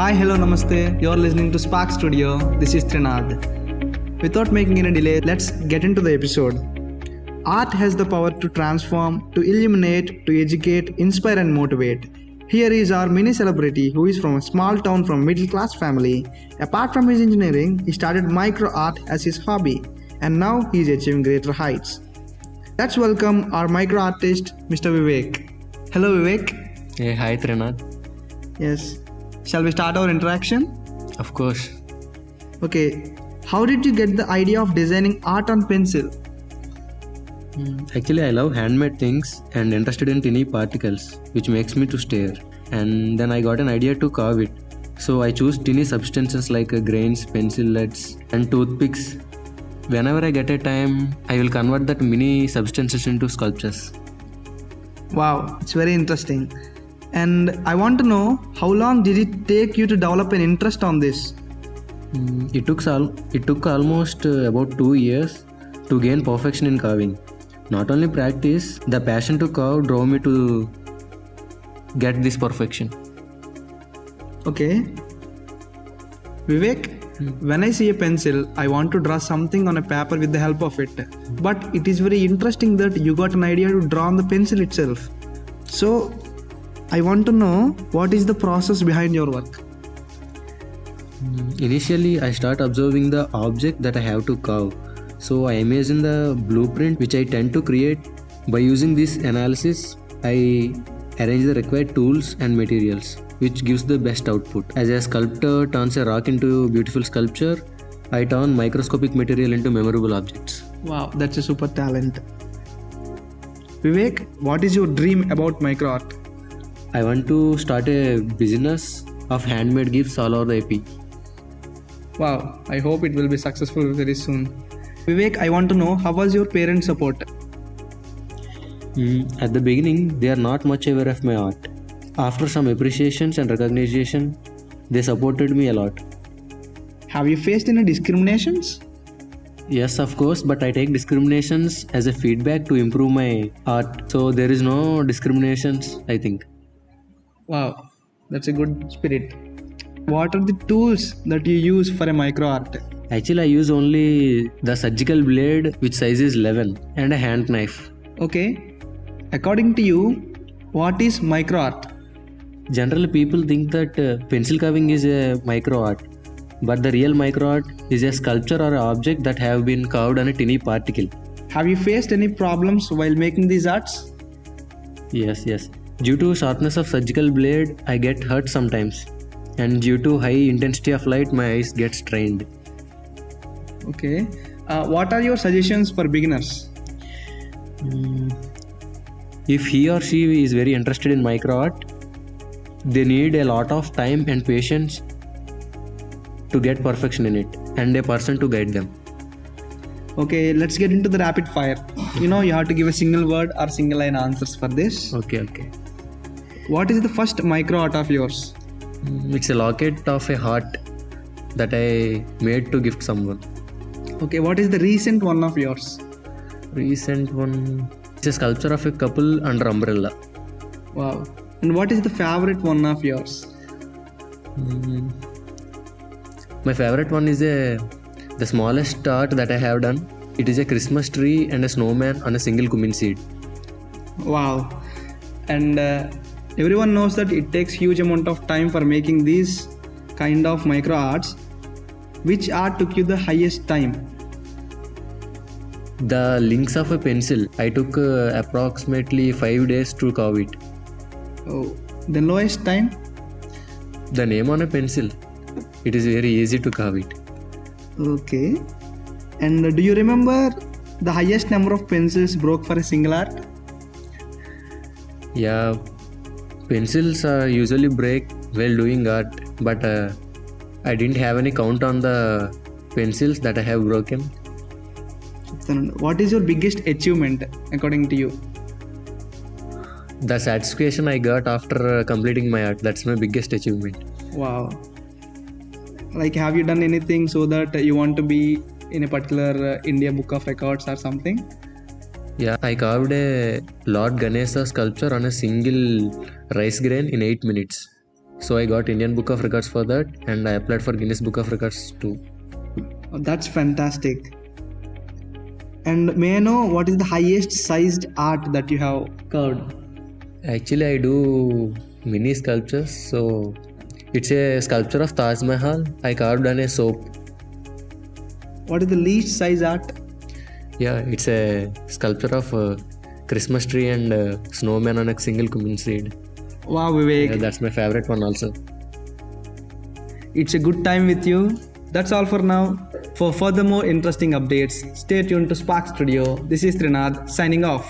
Hi, hello, namaste. You're listening to Spark Studio. This is Trinad. Without making any delay, let's get into the episode. Art has the power to transform, to illuminate, to educate, inspire, and motivate. Here is our mini celebrity who is from a small town from middle class family. Apart from his engineering, he started micro art as his hobby and now he is achieving greater heights. Let's welcome our micro artist, Mr. Vivek. Hello, Vivek. Hey, hi Trinad. Yes. Shall we start our interaction? Of course. Okay. How did you get the idea of designing art on pencil? Actually, I love handmade things and interested in tiny particles, which makes me to stare. And then I got an idea to carve it. So I choose tiny substances like uh, grains, pencil leads, and toothpicks. Whenever I get a time, I will convert that mini substances into sculptures. Wow, it's very interesting. And I want to know how long did it take you to develop an interest on this? Mm, It took al- it took almost uh, about two years to gain perfection in carving. Not only practice, the passion to carve drove me to get this perfection. Okay. Vivek, when I see a pencil, I want to draw something on a paper with the help of it. But it is very interesting that you got an idea to draw on the pencil itself. So, I want to know what is the process behind your work. Hmm, initially, I start observing the object that I have to carve. So I imagine the blueprint which I tend to create. By using this analysis, I arrange the required tools and materials, which gives the best output. As a sculptor turns a rock into a beautiful sculpture, I turn microscopic material into memorable objects. Wow, that's a super talent. Vivek, what is your dream about micro art? I want to start a business of handmade gifts all over the AP. Wow, I hope it will be successful very soon. Vivek, I want to know how was your parents' support? Mm, At the beginning, they are not much aware of my art. After some appreciations and recognition, they supported me a lot. Have you faced any discriminations? Yes, of course, but I take discriminations as a feedback to improve my art. So there is no discriminations, I think. Wow, that's a good spirit. What are the tools that you use for a micro art? Actually, I use only the surgical blade, which size is 11, and a hand knife. Okay, according to you, what is micro art? Generally, people think that uh, pencil carving is a micro art, but the real micro art is a sculpture or an object that have been carved on a tiny particle. Have you faced any problems while making these arts? Yes, yes. Due to sharpness of surgical blade, I get hurt sometimes. And due to high intensity of light, my eyes get strained. Okay, uh, what are your suggestions for beginners? If he or she is very interested in micro art, they need a lot of time and patience to get perfection in it and a person to guide them. Okay, let's get into the rapid fire. You know, you have to give a single word or single line answers for this. Okay, okay. What is the first micro art of yours? Mm, It's a locket of a heart that I made to gift someone. Okay, what is the recent one of yours? Recent one. It's a sculpture of a couple under umbrella. Wow. And what is the favorite one of yours? Mm. My favorite one is a the smallest art that I have done. It is a Christmas tree and a snowman on a single cumin seed. Wow. And uh, everyone knows that it takes huge amount of time for making these kind of micro arts. Which art took you the highest time? The links of a pencil. I took uh, approximately five days to carve it. Oh, the lowest time? The name on a pencil. It is very easy to carve it. Okay. And uh, do you remember the highest number of pencils broke for a single art? Yeah, pencils uh, usually break while doing art, but uh, I didn't have any count on the pencils that I have broken. What is your biggest achievement according to you? The satisfaction I got after uh, completing my art, that's my biggest achievement. Wow. Like, have you done anything so that you want to be in a particular uh, India Book of Records or something? Yeah, I carved a Lord Ganesha sculpture on a single rice grain in 8 minutes. So I got Indian Book of Records for that, and I applied for Guinness Book of Records too. Oh, that's fantastic. And may I know what is the highest sized art that you have carved? Actually, I do mini sculptures. So it's a sculpture of Taj Mahal. I carved on a soap. What is the least size art? Yeah, it's a sculpture of a Christmas tree and a snowman on a single cumin seed. Wow, Vivek. Yeah, that's my favorite one also. It's a good time with you. That's all for now. For further more interesting updates, stay tuned to Spark Studio. This is Trinad signing off.